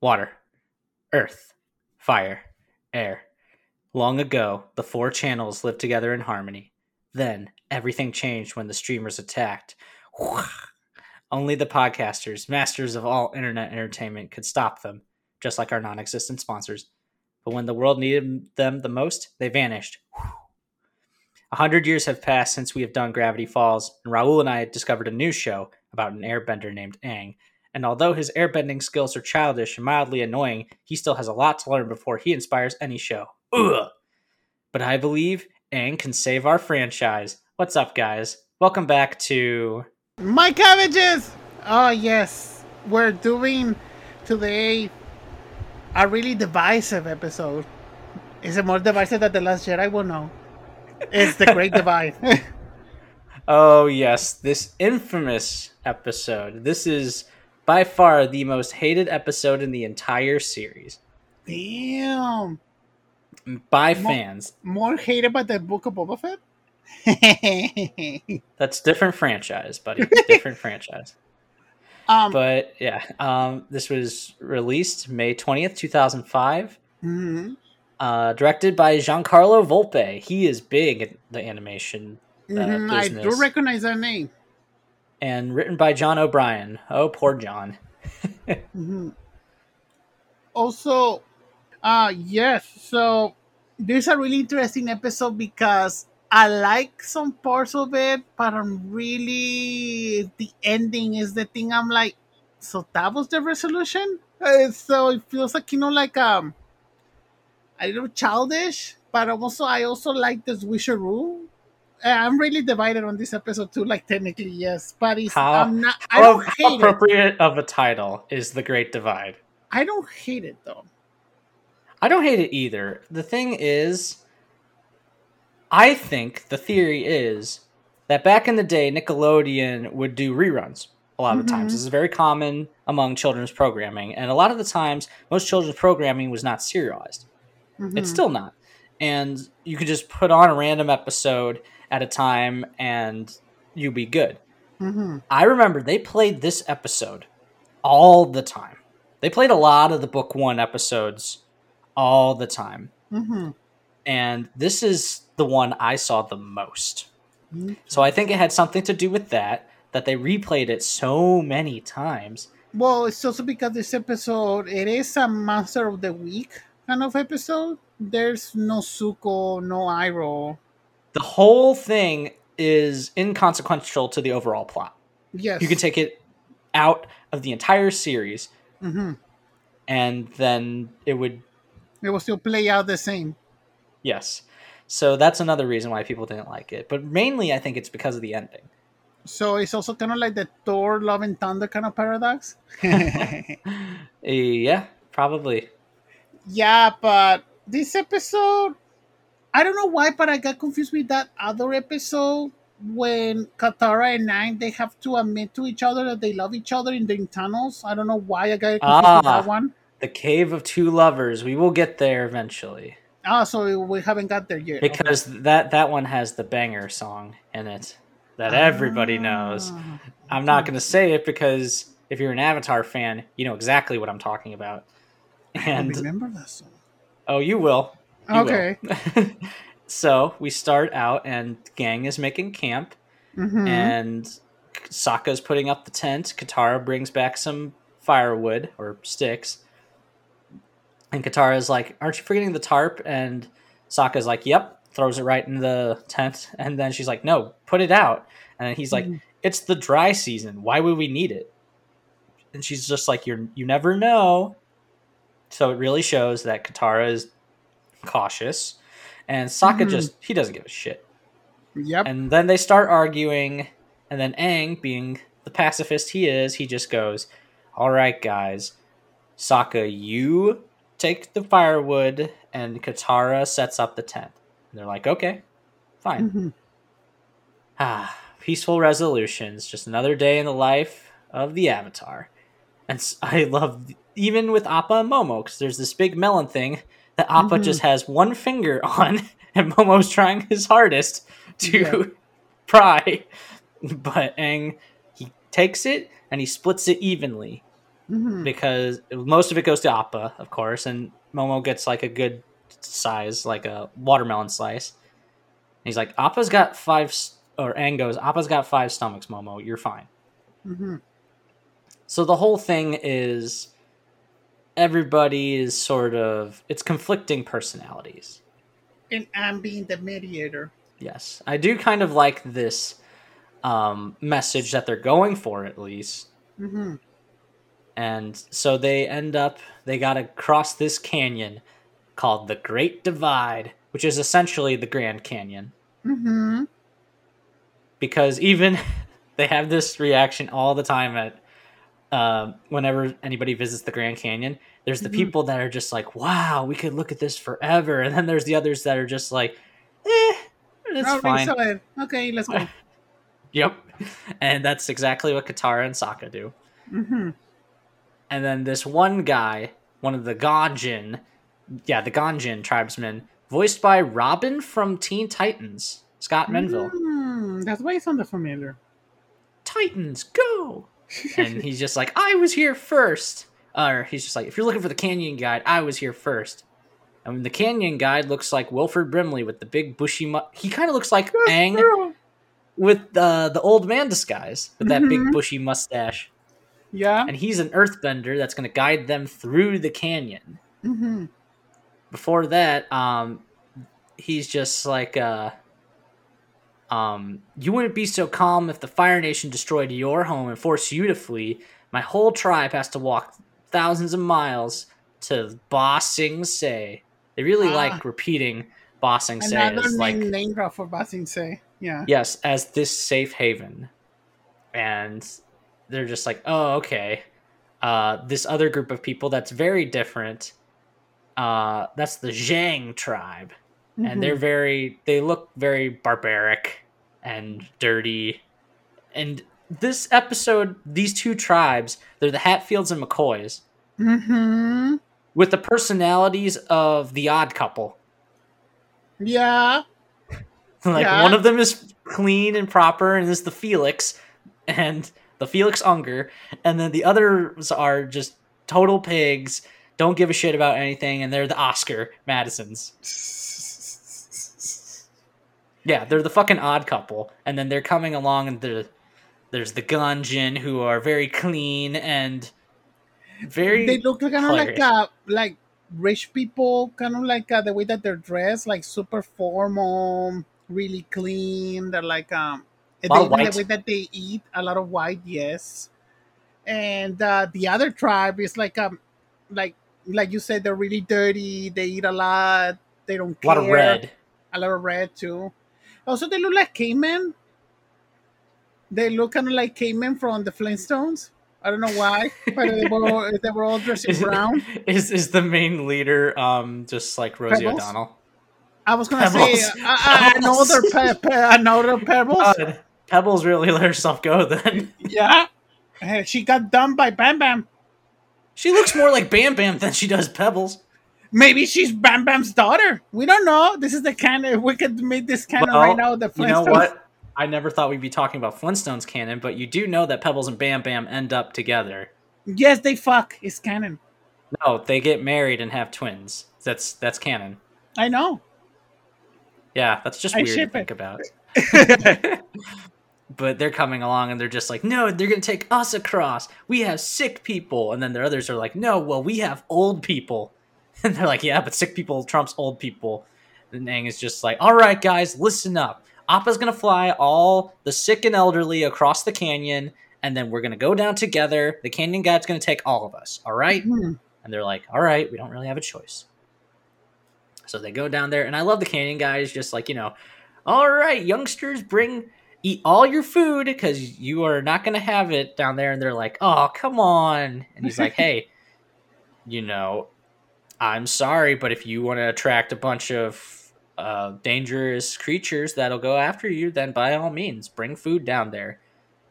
water, earth, fire, air. Long ago, the four channels lived together in harmony. Then, everything changed when the streamers attacked. Only the podcasters, masters of all internet entertainment, could stop them, just like our non existent sponsors. But when the world needed them the most, they vanished. A hundred years have passed since we have done Gravity Falls, and Raul and I discovered a new show about an airbender named Aang. And although his airbending skills are childish and mildly annoying, he still has a lot to learn before he inspires any show. Ugh. But I believe Aang can save our franchise. What's up, guys? Welcome back to My cabbages! Oh, yes. We're doing today a really divisive episode. Is it more divisive than The Last Jedi? Well, no. It's The Great Divide. Oh, yes, this infamous episode. This is by far the most hated episode in the entire series Damn. by Mo- fans. More hated by the Book of Boba Fett? That's different franchise, buddy. different franchise. um, But yeah, um, this was released May 20th, 2005. mhm, Uh, directed by Giancarlo Volpe. He is big in the animation. Uh, mhm, I do recognize that name. And written by John O'Brien. Oh, poor John. Mhm. Also, uh yes, so this is a really interesting episode because I like some parts of it, but I'm really the ending is the thing I'm like, so that was the resolution? Uh, so it feels like you know like um a little childish, but also I also like this wisheroo. Uh, I'm really divided on this episode too. Like technically, yes, but it's How- I'm not. I don't how hate it. appropriate of a title is The Great Divide. I don't hate it though. I don't hate it either. The thing is, I think the theory is that back in the day, Nickelodeon would do reruns a lot of the times. Mhm. This is very common among children's programming, and a lot of the times, most children's programming was not serialized. It's Mhm. still not, and you could just put on a random episode at a time, and you'd be good. Mhm. I remember they played this episode all the time. They played a lot of the book one episodes all the time. Mm-hmm. And this is the one I saw the most. So I think it had something to do with that, that they replayed it so many times. Well, it's also because this episode it is a monster of the week kind of episode. There's no Zuko, no Iroh. The whole thing is inconsequential to the overall plot. Yes, You can take it out of the entire series, hmm and then it would It will still play out the same. Yes. So that's another reason why people didn't like it. But mainly I think it's because of the ending. So it's also kind of like the Thor, Love and Thunder kind of paradox. Yeah, probably. yeah, but this episode, I don't know why, but I got confused with that other episode when Katara and Nine they have to admit to each other that they love each other in the tunnels. I don't know why I got confused with Ah. that one. The Cave of Two Lovers. We will get there eventually. Ah, so we haven't got there yet. Because that that one has the banger song in it that everybody knows. Ah. I'm not going to say it because if you're an Avatar fan, you know exactly what I'm talking about. I And remember that song. oh, you will. Okay. so we start out and gang is making camp Mhm. and Sokka's putting up the tent. Katara brings back some firewood or sticks. And Katara's like, Aren't you forgetting the tarp? And Sokka's like, Yep. Throws it right in the tent. And then she's like, No, put it out. And then he's like, Mhm. It's the dry season. Why would we need it? And she's just like, You're you never know. So it really shows that Katara is cautious. And Sokka Mhm. just he doesn't give a shit. Yep. And then they start arguing, and then Aang, being the pacifist he is, he just goes, All right, guys, Sokka, you take the firewood, and Katara sets up the tent. And they're like, Okay, fine. Mhm. Ah, peaceful resolutions, just another day in the life of the Avatar. And I love, even with Appa and Momo, because there's this big melon thing that Appa Mhm. just has one finger on, and Momo's trying his hardest to Yeah. pry. But Aang, he takes it and he splits it evenly. Mhm. because most of it goes to Appa, of course, and Momo gets like a good size, like a watermelon slice. He's like, Appa's got five, or Aang goes, Appa's got five stomachs, Momo. You're fine. Mhm. So the whole thing is everybody is sort of it's conflicting personalities. And I'm being the mediator. Yes. I do kind of like this um message that they're going for at least. hmm And so they end up they got to cross this canyon called the Great Divide, which is essentially the Grand Canyon hmm because even they have this reaction all the time at um, whenever anybody visits the Grand Canyon. There's the Mhm. people that are just like, "Wow, we could look at this forever," and then there's the others that are just like, "Eh, it's fine." Okay, let's go. Yep, and that's exactly what Katara and Sokka do. hmm And then this one guy, one of the Ganjin, yeah, the Ganjin tribesmen, voiced by Robin from Teen Titans, Scott Menville. Mm, that's why it sounded familiar. Titans, go! And he's just like, I was here first. Or he's just like, if you're looking for the Canyon Guide, I was here first. And the Canyon Guide looks like Wilford Brimley with the big bushy. Mu- he kind of looks like Aang Girl. with uh, the old man disguise with that big Mhm. bushy mustache. Yeah. And he's an earthbender that's going to guide them through the canyon. hmm Before that, um, he's just like, uh, um, you wouldn't be so calm if the Fire Nation destroyed your home and forced you to flee. My whole tribe has to walk thousands of miles to Ba Sing Se. They really Ah. like repeating Ba Sing Se Another as like for Basing say. Yeah. yes, as this safe haven. And they're just like, oh, okay. Uh, this other group of people that's very different. Uh, that's the Zhang tribe and they're very they look very barbaric and dirty and this episode these two tribes they're the hatfields and mccoys Mhm. with the personalities of the odd couple Yeah. like Yeah. one of them is clean and proper and is the felix and the felix unger and then the others are just total pigs don't give a shit about anything and they're the oscar madisons Yeah, they're the fucking odd couple, and then they're coming along, and the there's the Ganjin who are very clean and very. they look kind of like uh, like rich people, kind of like uh, the way that they're dressed, like super formal, really clean. They're like um, they, the way that they eat, a lot of white, yes. And uh, the other tribe is like um, like like you said, they're really dirty. They eat a lot. They don't care. a lot of red. A lot of red too. Also, they look like cavemen. They look kind of like cavemen from the Flintstones. I don't know why, but they were they were all dressed in brown. is is the main leader um just like Rosie Pebbles? O'Donnell? I was gonna Pebbles. say uh, uh, another pe- pe- another pebbles. God, Pebbles really let herself go. Then yeah, Uh, she got done by Bam Bam. she looks more like Bam Bam than she does Pebbles. Maybe she's Bam Bam's daughter. We don't know. This is the kind of we could make this kind of Well, right now. The Flintstones. You know what? I never thought we'd be talking about Flintstones canon, but you do know that Pebbles and Bam Bam end up together. Yes, they fuck. It's canon. No, they get married and have twins. That's that's canon. I know. Yeah, that's just I weird to think it. about. but they're coming along and they're just like, no, they're gonna take us across. We have sick people, and then the others are like, no, well, we have old people, and they're like, yeah, but sick people trumps old people. And Aang is just like, all right, guys, listen up. Appa's gonna fly all the sick and elderly across the canyon, and then we're gonna go down together. The canyon guide's gonna take all of us. All right? Hmm. And they're like, all right, we don't really have a choice. So they go down there, and I love the canyon guys just like, you know, all right, youngsters, bring, eat all your food because you are not going to have it down there. And they're like, oh, come on. And he's like, hey, you know, I'm sorry, but if you want to attract a bunch of uh, dangerous creatures that'll go after you, then by all means, bring food down there.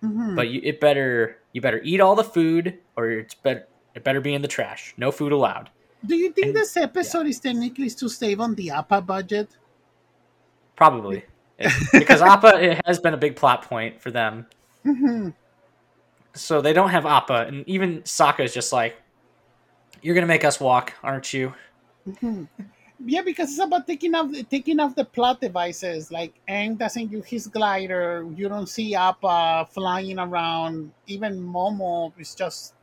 Mhm. but you, it better you better eat all the food or it's better it better be in the trash. No food allowed. Do you think And- this episode is technically to save on the Appa budget? probably. It- because appa it has been a big plot point for them. Hmm so they don't have Appa, and even Sokka is just like, "You're gonna make us walk, aren't you?" Yeah, because it's about taking off taking off the plot devices. Like Aang doesn't use his glider. You don't see Appa flying around. Even Momo is just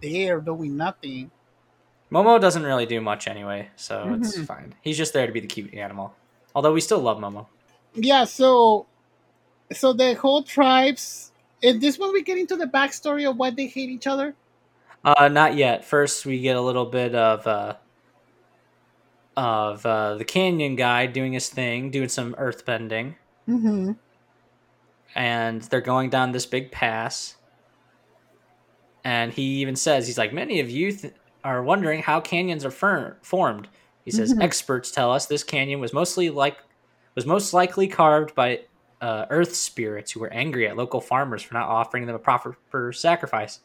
there doing nothing. Momo doesn't really do much anyway, so it's Mhm. fine. He's just there to be the cute animal. Although we still love Momo. Yeah, so so the whole tribes. In this one, we get into the backstory of why they hate each other. Uh, not yet. First, we get a little bit of uh, of uh, the canyon guy doing his thing, doing some earth bending, Mm-hmm. and they're going down this big pass. And he even says, he's like, many of you th- are wondering how canyons are fir- formed. He says, Mhm. experts tell us this canyon was mostly like was most likely carved by uh, earth spirits who were angry at local farmers for not offering them a proper sacrifice.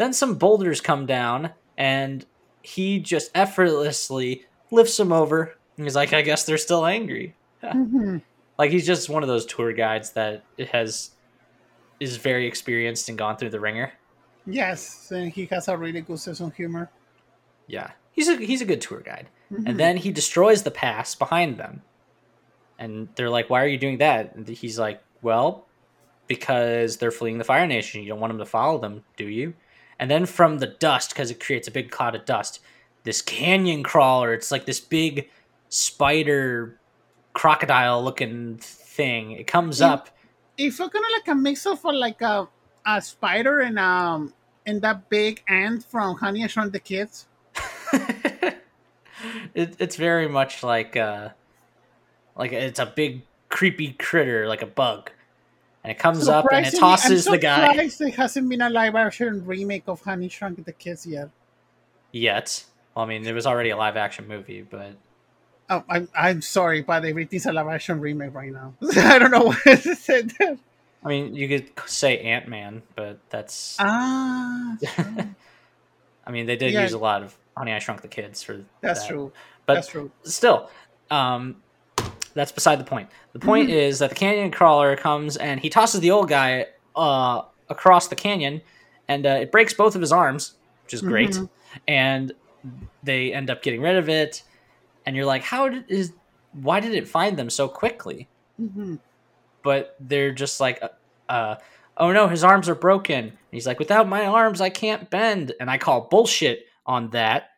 Then some boulders come down, and he just effortlessly lifts them over. And he's like, I guess they're still angry. Mm-hmm. Like he's just one of those tour guides that has is very experienced and gone through the ringer. Yes, and he has a really good sense of humor. Yeah, he's a he's a good tour guide. Mhm. And then he destroys the pass behind them, and they're like, "Why are you doing that?" And he's like, "Well, because they're fleeing the Fire Nation. You don't want them to follow them, do you?" And then from the dust, because it creates a big cloud of dust, this canyon crawler. It's like this big spider, crocodile looking thing. It comes Yeah. up. It's kind of like a mix of like a a spider and um and that big ant from Honey I Shrunk the Kids. it, it's very much like uh like it's a big creepy critter like a bug and it comes up and it tosses I'm the guy surprised There hasn't been a live action remake of Honey Shrunk the Kids yet. yet well, i mean there was already a live action movie but Oh, I'm I'm sorry, but everything's a live action remake right now. I don't know what to say. That. i mean you could say ant-man but that's Ah, i mean they did Yeah. use a lot of honey i shrunk the kids for that's that. true. but that's true. still um that's beside the point. The point Mhm. is that the canyon crawler comes and he tosses the old guy uh across the canyon and uh, it breaks both of his arms which is great. Mhm. and they end up getting rid of it. And you're like how did is why did it find them so quickly? Hmm but they're just like uh, uh oh no his arms are broken. And he's like without my arms i can't bend. And i call bullshit on that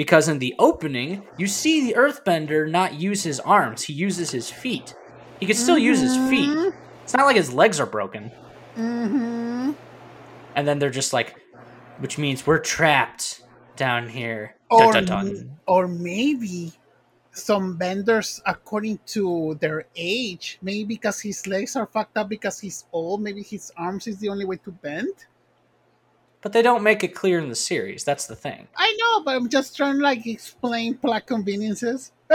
because in the opening you see the earthbender not use his arms he uses his feet he can still use his feet Mhm. it's not like his legs are broken Mm-hmm. and then they're just like which means we're trapped down here Or, Dun, dun, dun. or maybe some benders, according to their age, maybe because his legs are fucked up because he's old, maybe his arms is the only way to bend. But they don't make it clear in the series that's the thing I know, but I'm just trying to like explain plot conveniences.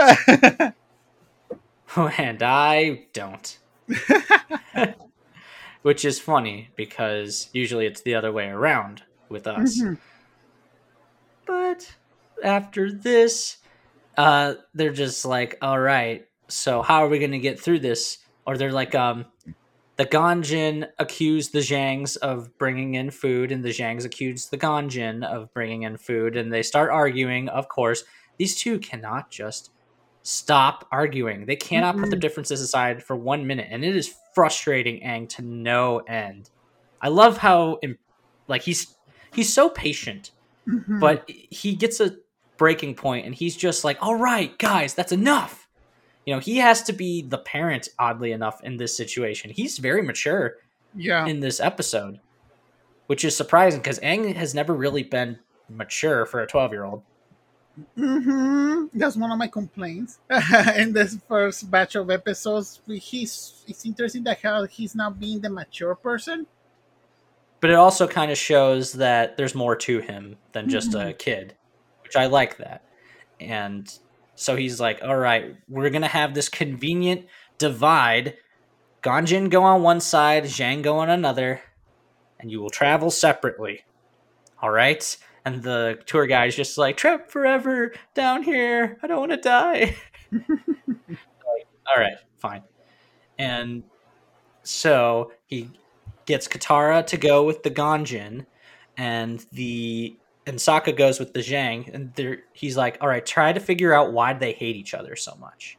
and I don't. Which is funny because usually it's the other way around with us. Mhm. But after this, uh, they're just like, all right, so how are we going to get through this? Or they're like, um, the Ganjin accused the Zhangs of bringing in food, and the Zhangs accused the Ganjin of bringing in food, and they start arguing. Of course, these two cannot just stop arguing. They cannot put their differences aside for one minute, and it is frustrating Aang to no end. I love how, like he's he's so patient Mhm. but he gets a breaking point and he's just like all right guys that's enough you know he has to be the parent oddly enough in this situation. He's very mature yeah, in this episode which is surprising because ang has never really been mature for a 12 year old hmm that's one of my complaints in this first batch of episodes. He's it's interesting that how he's not being the mature person. but it also kind of shows that there's more to him than just a kid which i like that. And so he's like all right we're gonna have this convenient divide. Ganjin go on one side zhang go on another and you will travel separately. All right? And the tour guide is just like trip forever down here. I don't want to die all right fine. And so he gets Katara to go with the Ganjin, and the and Sokka goes with the Zhang, and he's like, "All right, try to figure out why they hate each other so much."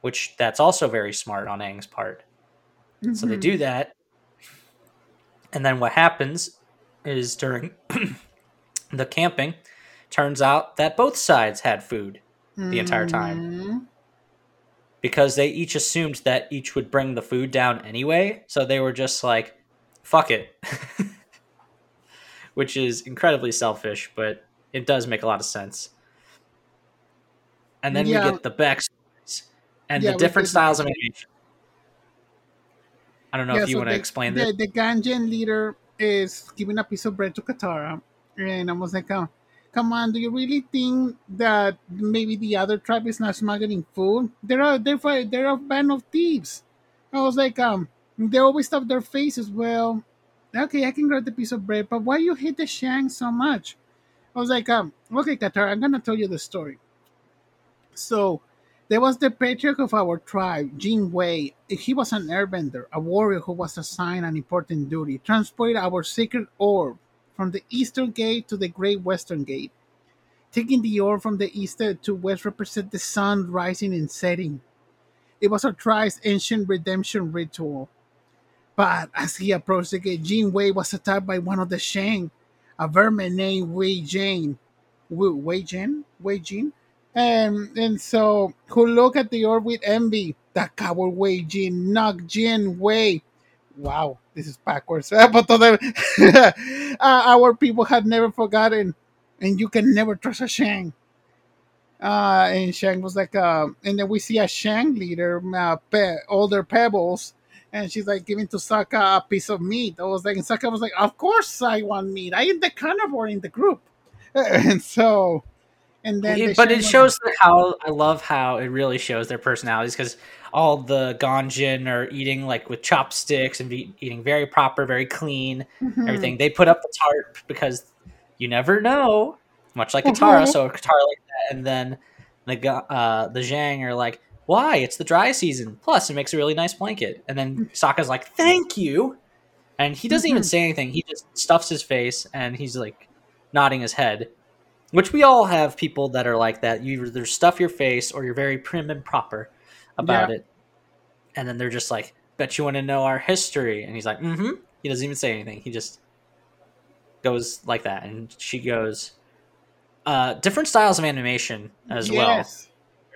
Which that's also very smart on Aang's part. So they do that, and then what happens is during the camping, turns out that both sides had food the entire time Mhm. because they each assumed that each would bring the food down anyway. So they were just like, fuck it. Which is incredibly selfish, but it does make a lot of sense. And then Yeah. we get the backstories and Yeah, the different styles of animation. I don't know Yeah, if you so want to explain the, this. The Ganjin leader is giving a piece of bread to Katara, and I was like, oh, "Come on, do you really think that maybe the other tribe is not smuggling food? They're a, they're they're a band of thieves." I was like, "Um, they always stuff their faces." Well, okay, I can grab the piece of bread, but why you hate the Shang so much? I was like, "Um, okay, Katara, I'm gonna tell you the story." So there was the patriarch of our tribe, Jin Wei. He was an airbender, a warrior who was assigned an important duty, transport our sacred orb from the eastern gate to the great western gate. Taking the orb from the east to west represent the sun rising and setting. It was our tribe's ancient redemption ritual. But as he approached the gate, Jin Wei was attacked by one of the Shang, a vermin named Wei Jane. Wei Jin? Wei Jin? And, and so, who looked at the orb with envy. That coward Wei Jin knocked Jin Wei. Wow, this is backwards. But uh, our people had never forgotten, and you can never trust a Shang. Uh, and Shang was like, uh, and then we see a Shang leader, uh, Pe- older Pebbles, and she's like giving to Sokka a piece of meat. I was like, and Sokka was like, of course I want meat. I am the carnivore in the group. And so, and then, the but it shows how I love how it really shows their personalities because all the Ganjin are eating like with chopsticks and be, eating very proper, very clean, Mhm. everything. They put up the tarp because you never know, much like Katara. Mhm. So Katara like that, and then the uh, the Zhang are like, "Why? It's the dry season. Plus, it makes a really nice blanket." And then Sokka's like, "Thank you," and he doesn't even Mhm. say anything. He just stuffs his face and he's like nodding his head. Which we all have people that are like that. You either stuff your face or you're very prim and proper about Yeah. it. And then they're just like, bet you want to know our history. And he's like, mm hmm. He doesn't even say anything. He just goes like that. And she goes, uh, different styles of animation as well.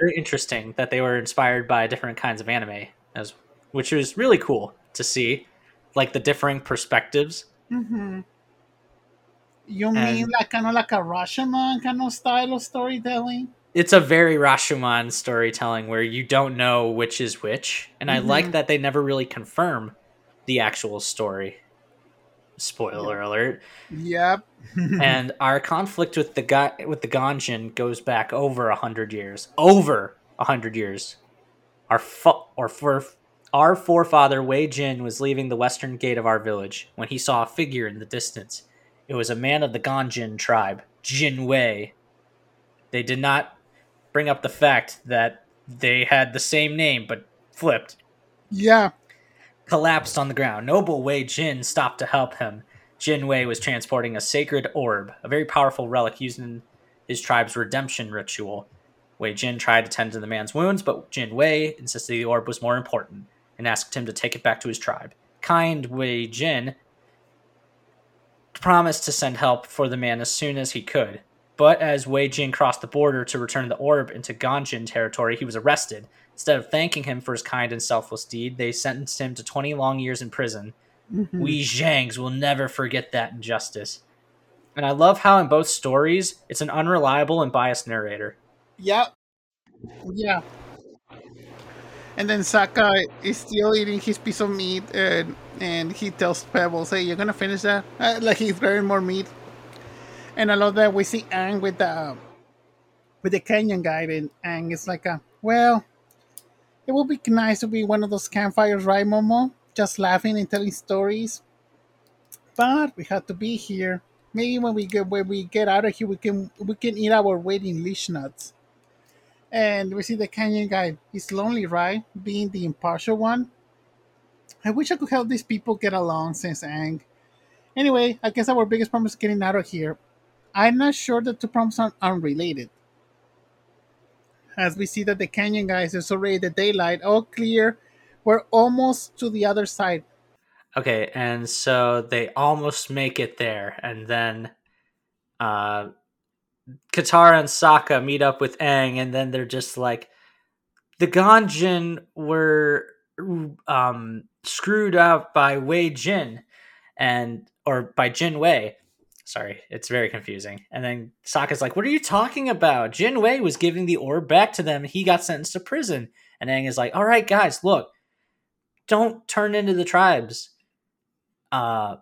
Very interesting that they were inspired by different kinds of anime, as which was really cool to see, like the differing perspectives. hmm You mean like kind of like a Rashomon kind of style of storytelling? it's a very Rashomon storytelling where you don't know which is which, and I like Mhm. that they never really confirm the actual story. Spoiler alert! Yep. and our conflict with the guy with the Ganjin goes back over a hundred years. Over a hundred years. Our fo- or for our forefather Wei Jin was leaving the western gate of our village when he saw a figure in the distance. It was a man of the Ganjin tribe, Jin Wei. They did not bring up the fact that they had the same name but flipped yeah. Collapsed on the ground. Noble Wei Jin stopped to help him. Jin Wei was transporting a sacred orb, a very powerful relic used in his tribe's redemption ritual. Wei Jin tried to tend to the man's wounds, but Jin Wei insisted the orb was more important and asked him to take it back to his tribe. Kind Wei Jin promised to send help for the man as soon as he could. But as Wei Jin crossed the border to return the orb into Ganjin territory, he was arrested. Instead of thanking him for his kind and selfless deed, they sentenced him to 20 long years in prison. Mhm. We Zhangs will never forget that injustice. And I love how in both stories, it's an unreliable and biased narrator. Yep. Yeah. And then Sokka is still eating his piece of meat, and and he tells Pebbles, "Hey, you're gonna finish that?" Uh, like he's grabbing more meat. And I love that we see Aang with the with the canyon guy, and Aang is like, a, "Well, it would be nice to be one of those campfires, right, Momo? Just laughing and telling stories. But we have to be here. Maybe when we get when we get out of here, we can we can eat our weight in leechi nuts." And we see the canyon guy. He's lonely, right? Being the impartial one. I wish I could help these people get along since Aang. Anyway, I guess our biggest problem is getting out of here. I'm not sure the two problems are unrelated. As we see that the canyon guys is already the daylight, all clear. We're almost to the other side. Okay, and so they almost make it there, and then uh Katara and Sokka meet up with Aang, and then they're just like the Ganjin were um screwed up by Wei Jin and or by Jin Wei. Sorry, it's very confusing. And then Sokka's like, "What are you talking about? Jin Wei was giving the orb back to them. He got sentenced to prison." And Aang is like, "All right, guys, look, don't turn into the tribes." Uh,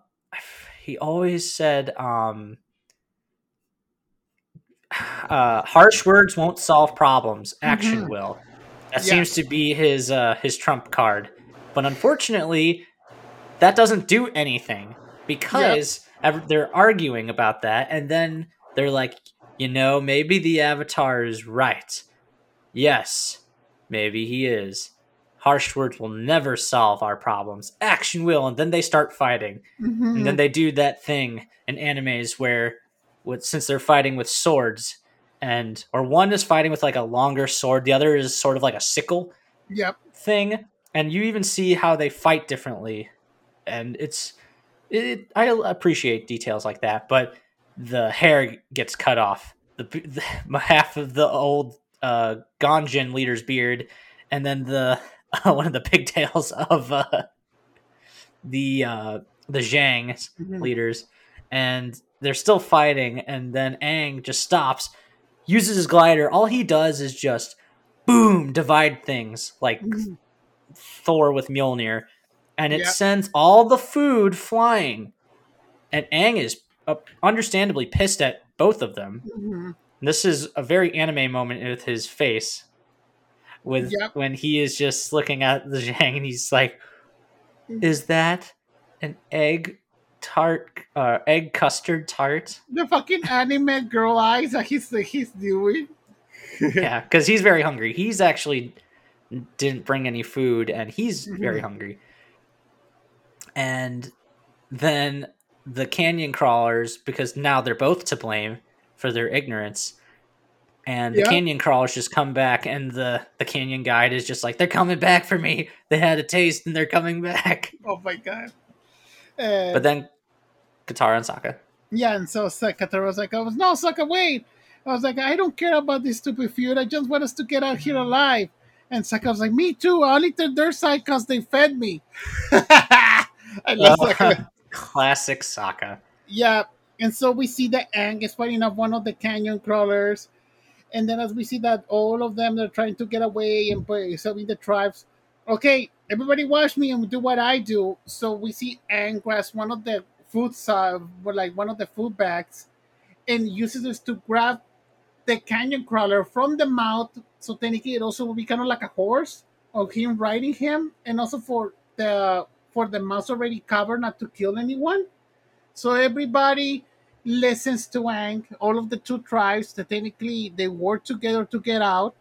he always said, um, uh, "Harsh words won't solve problems. Action Mhm. will." That Yeah. seems to be his uh, his trump card. But unfortunately, that doesn't do anything because ev- they're arguing about that, and then they're like, you know, maybe the Avatar is right. Yes, maybe he is. Harsh words will never solve our problems. Action will, and then they start fighting, Mhm. and then they do that thing in animes where, with since they're fighting with swords, and or one is fighting with like a longer sword, the other is sort of like a sickle Yep. thing and you even see how they fight differently and it's it, i appreciate details like that but the hair gets cut off the, the half of the old uh ganjin leader's beard and then the one of the pigtails of uh the uh the zhang Mhm. leaders and they're still fighting and then Aang just stops uses his glider all he does is just boom divide things like Mhm. Thor with Mjolnir, and it Yep. sends all the food flying. And Aang is uh, understandably pissed at both of them. Mhm. This is a very anime moment with his face, with Yep. when he is just looking at the Zhang and he's like, "Is that an egg tart, uh, egg custard tart?" The fucking anime girl eyes that he's he's doing. yeah, because he's very hungry. He's actually didn't bring any food, and he's very Mhm. hungry. And then the canyon crawlers, because now they're both to blame for their ignorance. And the Yeah. canyon crawlers just come back, and the the canyon guide is just like, "They're coming back for me. They had a taste, and they're coming back." Oh my god. Uh, But then Katara and Sokka. yeah, and so Katara was like, "I was no, Sokka, wait." I was like, "I don't care about this stupid feud. I just want us to get out here alive." And Sokka was like, "Me too. I only their side because they fed me." I love Sokka. Classic Sokka. Yeah, and so we see that Aang is fighting off one of the canyon crawlers, and then as we see that all of them are trying to get away and serving the tribes. Okay, everybody watch me and do what I do. So we see Aang grasp one of the food uh, like one of the food bags, and uses this to grab the canyon crawler from the mouth. So technically, it also will be kind of like a horse of him riding him, and also for the for the mouth already covered, not to kill anyone. So everybody listens to Aang. All of the two tribes that technically they work together to get out.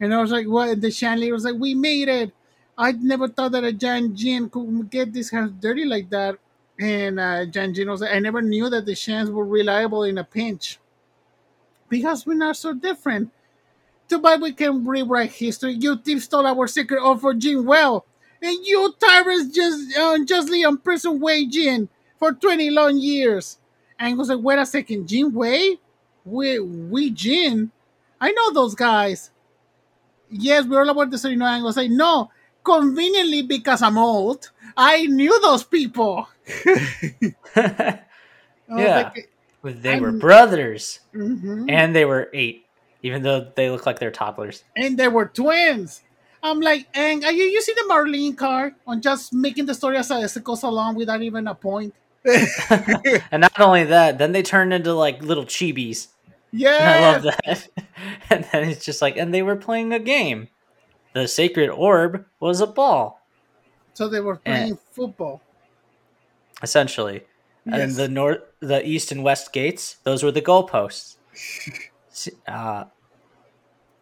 And I was like, what? And the Shan leader was like, we made it. I never thought that a Jan Jin could get this hands dirty like that. And uh, Jan Jin was like, I never knew that the Shans were reliable in a pinch. Because we're not so different. Too bad we can rewrite history. You thieves stole our secret all for Jin Wei. And you tyrants just uh, justly imprisoned Wei Jin for 20 long years. And was like, wait a second, Jin Wei? We, Wei Jin? I know those guys. Yes, we're all about the story. No, and I was like, no, conveniently because I'm old, I knew those people. Yeah. like, they were I'm- brothers, mhm. and they were eight, even though they look like they're toddlers. and they were twins. I'm like, and are you using the Marlene card on just making the story as, as it goes along without even a point? and not only that, then they turned into like little chibis. Yeah, I love that. and then it's just like, and they were playing a game. The sacred orb was a ball, So they were And- playing football. essentially. And the north, the east and west gates, those were the goalposts. S- Uh,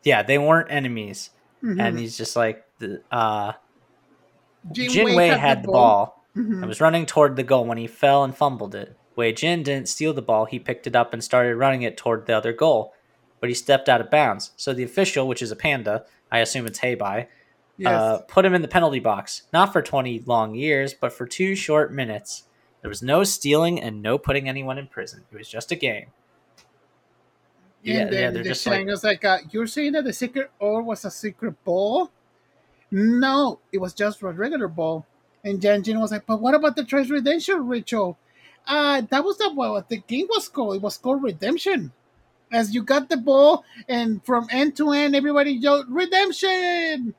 yeah, they weren't enemies. Mhm. And he's just like, the- uh, Jin Wei had, the ball, Mhm. and was running toward the goal when he fell and fumbled it. Wei Jin didn't steal the ball, he picked it up and started running it toward the other goal, but he stepped out of bounds. So the official, which is a panda, I assume it's Heibai, Yes. uh, put him in the penalty box, not for 20 long years, but for two short minutes. There was no stealing and no putting anyone in prison. It was just a game. Yeah, and then yeah, they're the just like, was like, uh, "You're saying that the secret ore was a secret ball? No, it was just a regular ball." And Janjin was like, "But what about the treasure redemption ritual? Uh, that was not what the game was called. It was called redemption. As you got the ball, and from end to end, everybody yelled redemption."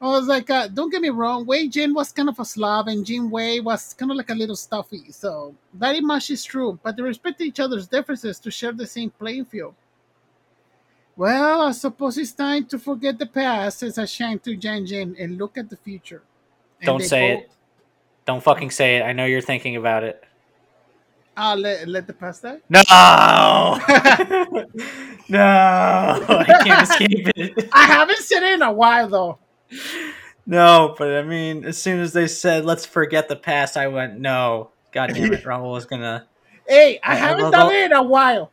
I was like, uh, "Don't get me wrong. Wei Jin was kind of a slob, and Jin Wei was kind of like a little stuffy. So very much is true. But they respect each other's differences to share the same playing field." Well, I suppose it's time to forget the past, says Ashang to Janjin, and look at the future. And don't say both- it. Don't fucking say it. I know you're thinking about it. Ah, let, let the past die. No! no! I can't escape it. I haven't said it in a while, though. No, but I mean, as soon as they said, let's forget the past, I went, no. God damn it. Raul was gonna. Hey, I I- haven't done it in a while.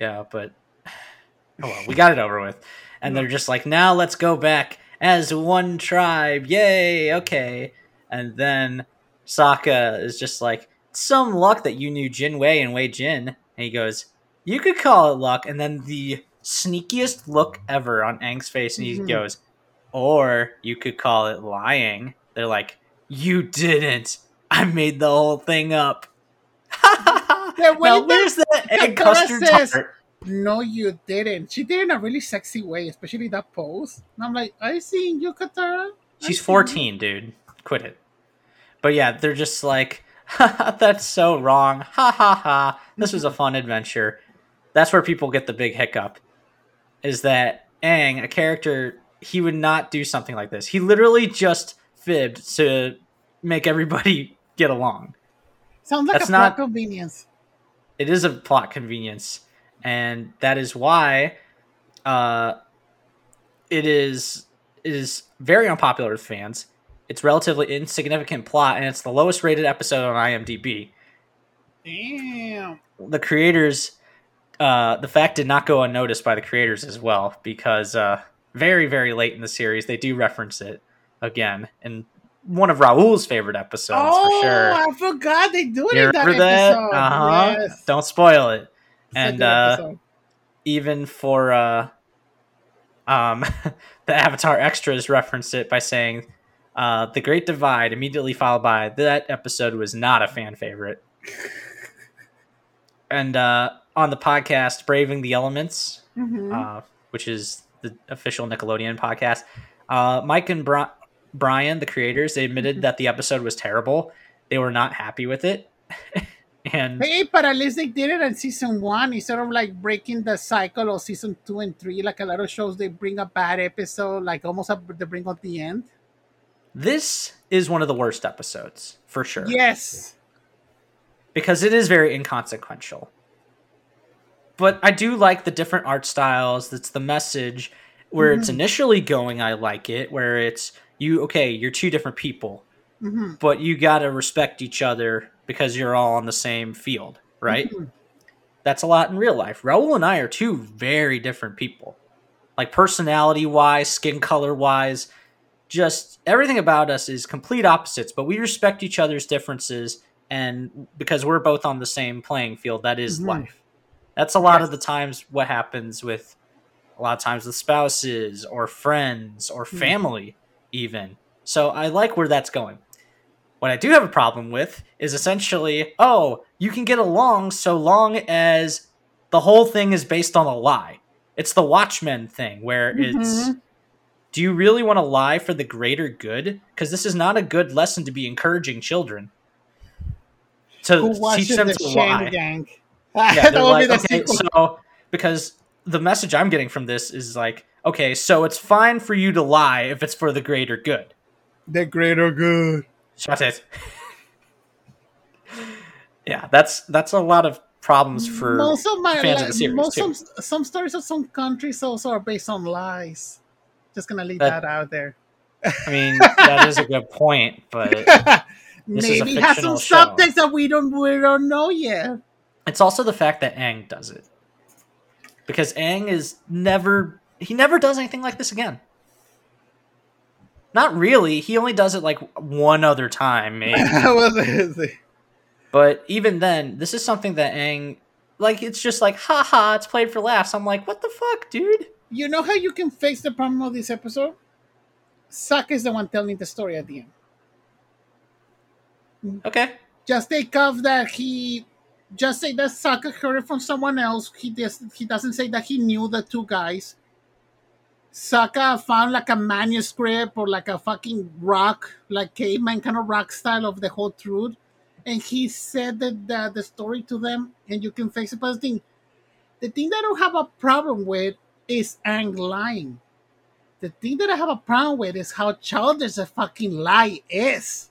Yeah, but. Oh well, we got it over with. And they're just like, now let's go back as one tribe. Yay, okay. And then Sokka is just like, some luck that you knew Jin Wei and Wei Jin. And he goes, you could call it luck. And then the sneakiest look ever on Aang's face. And he Mhm. goes, or you could call it lying. They're like, you didn't. I made the whole thing up. Now, where's the egg custard tart? No, you didn't. She did it in a really sexy way, especially that pose. And I'm like, I seen you, Katara. I She's seen 14, dude. Quit it. But yeah, they're just like, that's so wrong. Ha ha ha. This was a fun adventure. That's where people get the big hiccup. Is that Aang, a character, he would not do something like this. He literally just fibbed to make everybody get along. Sounds like That's a plot not- convenience. It is a plot convenience, and that is why uh, it is it is very unpopular with fans. It's relatively insignificant plot, and it's the lowest rated episode on IMDb. Damn. The creators, uh, the fact did not go unnoticed by the creators as well, because uh, very very late in the series they do reference it again in one of Raul's favorite episodes oh, for sure. I forgot they do it You in that remember that? episode. Uh huh. Yes. Don't spoil it. And, uh, even for uh um the avatar extras referenced it by saying uh the great divide immediately followed by that episode was not a fan favorite and uh on the podcast braving the elements Mhm. uh which is the official nickelodeon podcast uh mike and Bri- brian the creators they admitted Mhm. that the episode was terrible they were not happy with it and Hey, but at least they did it in season one instead of like breaking the cycle of season two and three. Like a lot of shows, they bring a bad episode, like almost a, they bring up the end. this is one of the worst episodes for sure Yes. because it is very inconsequential. But I do like the different art styles. That's the message where it's Mhm. initially going. I like it where it's you. Okay, you're two different people, hmm but you gotta respect each other because you're all on the same field, right? Mhm. That's a lot in real life. Raul and I are two very different people, like personality wise, skin color wise. Just everything about us is complete opposites, but we respect each other's differences, and because we're both on the same playing field, that is Mhm. life. That's a lot Yes. of the times what happens with a lot of times with spouses or friends or Mhm. family, even. So I like where that's going. What I do have a problem with is essentially, oh, you can get along so long as the whole thing is based on a lie. It's the Watchmen thing where it's Mhm. do you really want to lie for the greater good? Because this is not a good lesson to be encouraging children to teach them the to lie. Gang? Yeah, they're like, the okay, so because the message I'm getting from this is like, okay, so it's fine for you to lie if it's for the greater good. the greater good. Shut it. yeah, that's that's a lot of problems for most of my fans of the series, most too. some some stories of some countries also are based on lies. Just gonna leave That- that out there. I mean, that is a good point, but This is a Maybe it has some show. subtext that we don't we don't know yet. it's also the fact that Aang does it. Because Aang is never he never does anything like this again. Not really. He only does it like one other time, maybe. Was it- But even then, this is something that Aang like it's just like haha, it's played for laughs. I'm like, what the fuck, dude? you know how you can fix the problem of this episode? Sokka is the one telling the story at the end. Okay. Just take off that he just say that Sokka heard it from someone else. He does he doesn't say that he knew the two guys. Sokka found like a manuscript or like a fucking rock, like caveman kind of rock style of the whole truth. And he said that the, the story to them, and you can fix it. But the thing, the thing that I don't have a problem with is Aang lying. The thing that I have a problem with is how childish a fucking lie is.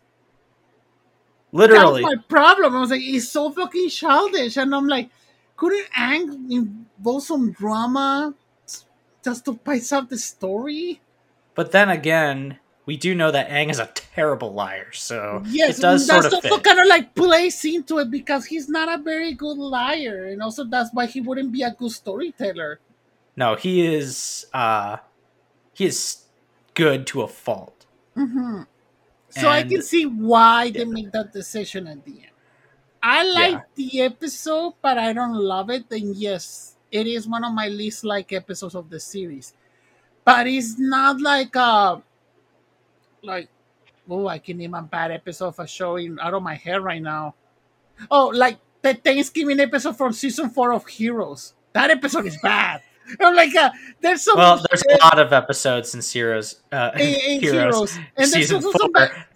Literally. That's my problem. I was like, it's so fucking childish. And I'm like, couldn't Aang involve some drama just to spice up the story? But then again, we do know that Aang is a terrible liar, so Yes, it does sort of also fit. kind of like plays into it because he's not a very good liar. And also that's why he wouldn't be a good storyteller. No, he is uh he is good to a fault. hmm So I can see why they make that decision at the end. I like Yeah. the episode, but I don't love it. And yes, it is one of my least like episodes of the series. But it's not like a like oh I can name a bad episode of a show in, out of my head right now. Oh, like the Thanksgiving episode from season four of Heroes. That episode is bad. I'm like uh, there's some Well, there's a lot of episodes in Heroes uh in, in Heroes. Heroes. And there's also some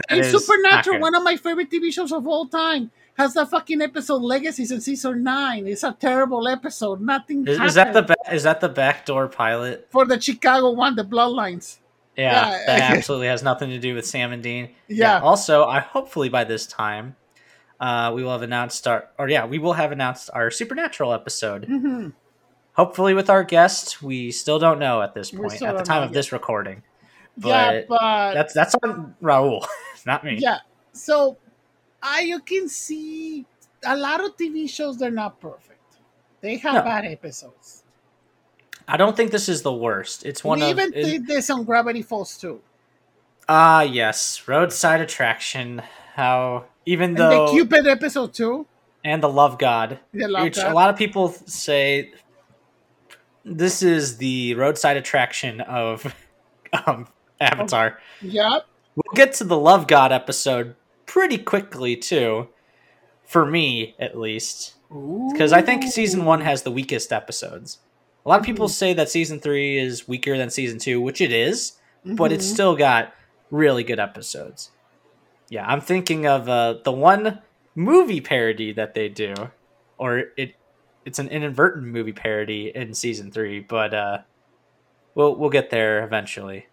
it's Supernatural, one of my favorite TV shows of all time, has that fucking episode Legacies in season nine. It's a terrible episode. Nothing Is, is that the ba- is that the backdoor pilot? for the Chicago one, the Bloodlines. Yeah, Yeah. that absolutely has nothing to do with Sam and Dean. Yeah. Also, I hopefully by this time, uh, we will have announced our or yeah, we will have announced our Supernatural episode. hmm Hopefully with our guest. We still don't know at this point at the time of yet. this recording. Yeah, But but That's that's on Raul, not me. yeah. So, I you can see a lot of TV shows. They're not perfect. They have No. bad episodes. I don't think this is the worst. It's one we of even did this on Gravity Falls too. Ah, yes, roadside attraction. How even And though the Cupid episode too. and the love god, The Love which God. a lot of people say this is the roadside attraction of um, Avatar. Yep. We'll get to the love god episode pretty quickly too, for me at least, because I think season one has the weakest episodes. A lot of people Mhm. say that season three is weaker than season two, which it is but it's Mhm. still got really good episodes. Yeah, I'm thinking of uh, the one movie parody that they do, or it it's an inadvertent movie parody in season three, but uh, we'll we'll get there eventually.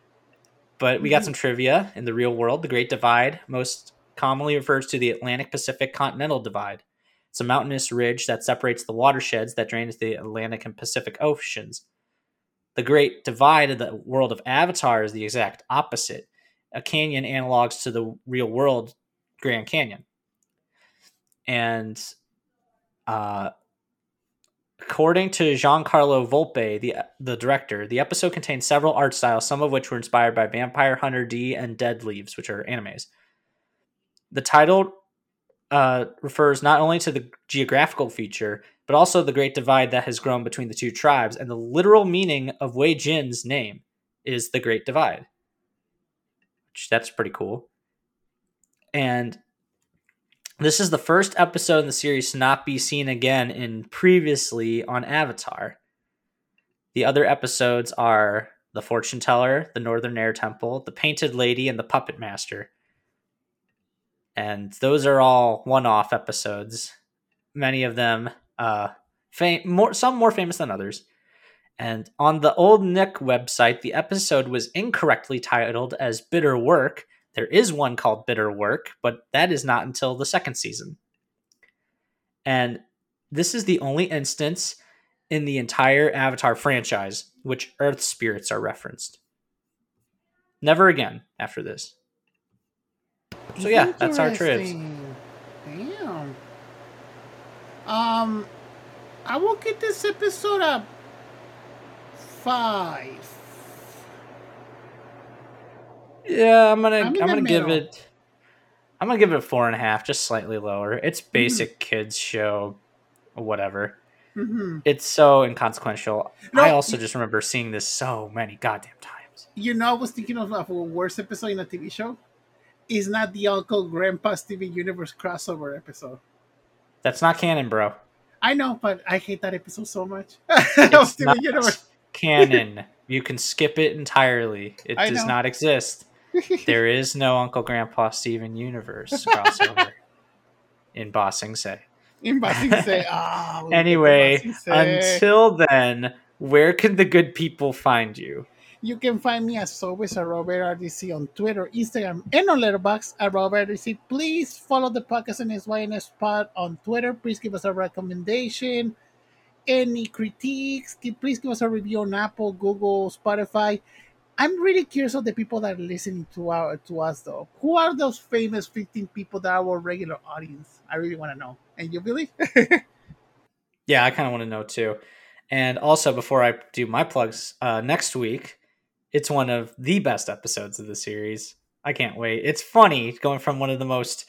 But we got Mhm. some trivia in the real world. The Great Divide most commonly refers to the Atlantic Pacific Continental Divide. It's a mountainous ridge that separates the watersheds that drain into the Atlantic and Pacific Oceans. The Great Divide of the world of Avatar is the exact opposite. A canyon analogs to the real world Grand Canyon. And uh, according to Giancarlo Volpe, the the director, the episode contains several art styles, some of which were inspired by Vampire Hunter D and Dead Leaves, which are animes. The title uh, refers not only to the geographical feature, but also the great divide that has grown between the two tribes. And the literal meaning of Wei Jin's name is the Great Divide. Which that's pretty cool. And this is the first episode in the series to not be seen again in previously on Avatar. The other episodes are The Fortune Teller, The Northern Air Temple, The Painted Lady, and The Puppet Master. And those are all one-off episodes. Many of them uh fam- more some more famous than others. And on the old Nick website, the episode was incorrectly titled as Bitter Work. There is one called Bitter Work, but that is not until the second season. And this is the only instance in the entire Avatar franchise which Earth spirits are referenced. never again after this. So yeah, that's our trips. Damn. Um, I will get this episode up five. Yeah, I'm gonna I'm I'm, gonna give it I'm gonna give it a four and a half, just slightly lower. It's Mm-hmm. basic kids show, whatever. hmm It's so inconsequential. No, I also just remember seeing this so many goddamn times. You know, I was thinking of, of a worst episode in a TV show. Is not the Uncle Grandpa Steven Universe crossover episode. That's not canon, bro. I know, but I hate that episode so much. It's not Universe. canon. You can skip it entirely. It I does know. not exist. There is no Uncle Grandpa Steven universe crossover in Ba Sing Se. In Bossing say, ah. to Anyway, Ba Sing Se. until then, where can the good people find you? You can find me as always at Robert RDC on Twitter, Instagram, and on Letterboxd at Robert RDC. Please follow the podcast and SYNS Pod on Twitter. Please give us a recommendation. Any critiques, please give us a review on Apple, Google, Spotify. I'm really curious of the people that are listening to our to us though. Who are those famous 15 people that are our regular audience? I really want to know. And you, Billy? Yeah, I kind of want to know too. And also, before I do my plugs, uh, next week, it's one of the best episodes of the series. I can't wait. It's funny going from one of the most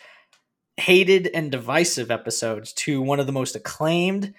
hated and divisive episodes to one of the most acclaimed.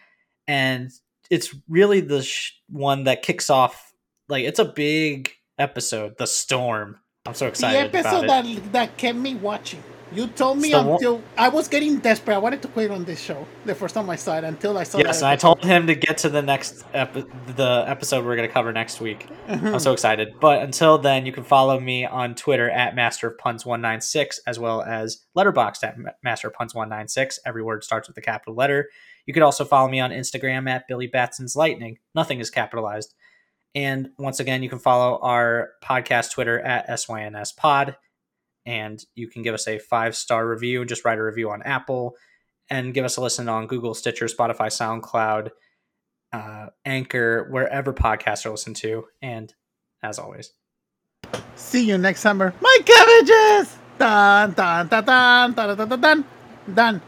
And it's really the sh- one that kicks off, like, it's a big episode, The Storm. I'm so excited. the episode about it. that that kept me watching. You told me until I was getting desperate. I wanted to quit on this show the first time I saw it until I saw. Yes, and I told him to get to the next epi- the episode we're going to cover next week. Mm-hmm. I'm so excited. But until then, you can follow me on Twitter at Master of Puns 196 as well as Letterboxd at Master of Puns 196. Every word starts with a capital letter. You could also follow me on Instagram at Billy Batson's Lightning. Nothing is capitalized. And once again, you can follow our podcast Twitter at SYNS Pod. And you can give us a five star review and just write a review on Apple and give us a listen on Google, Stitcher, Spotify, SoundCloud, uh, Anchor, wherever podcasts are listened to. And as always, See you next summer. My cabbages. Dun dun dun dun dun dun dun. dun.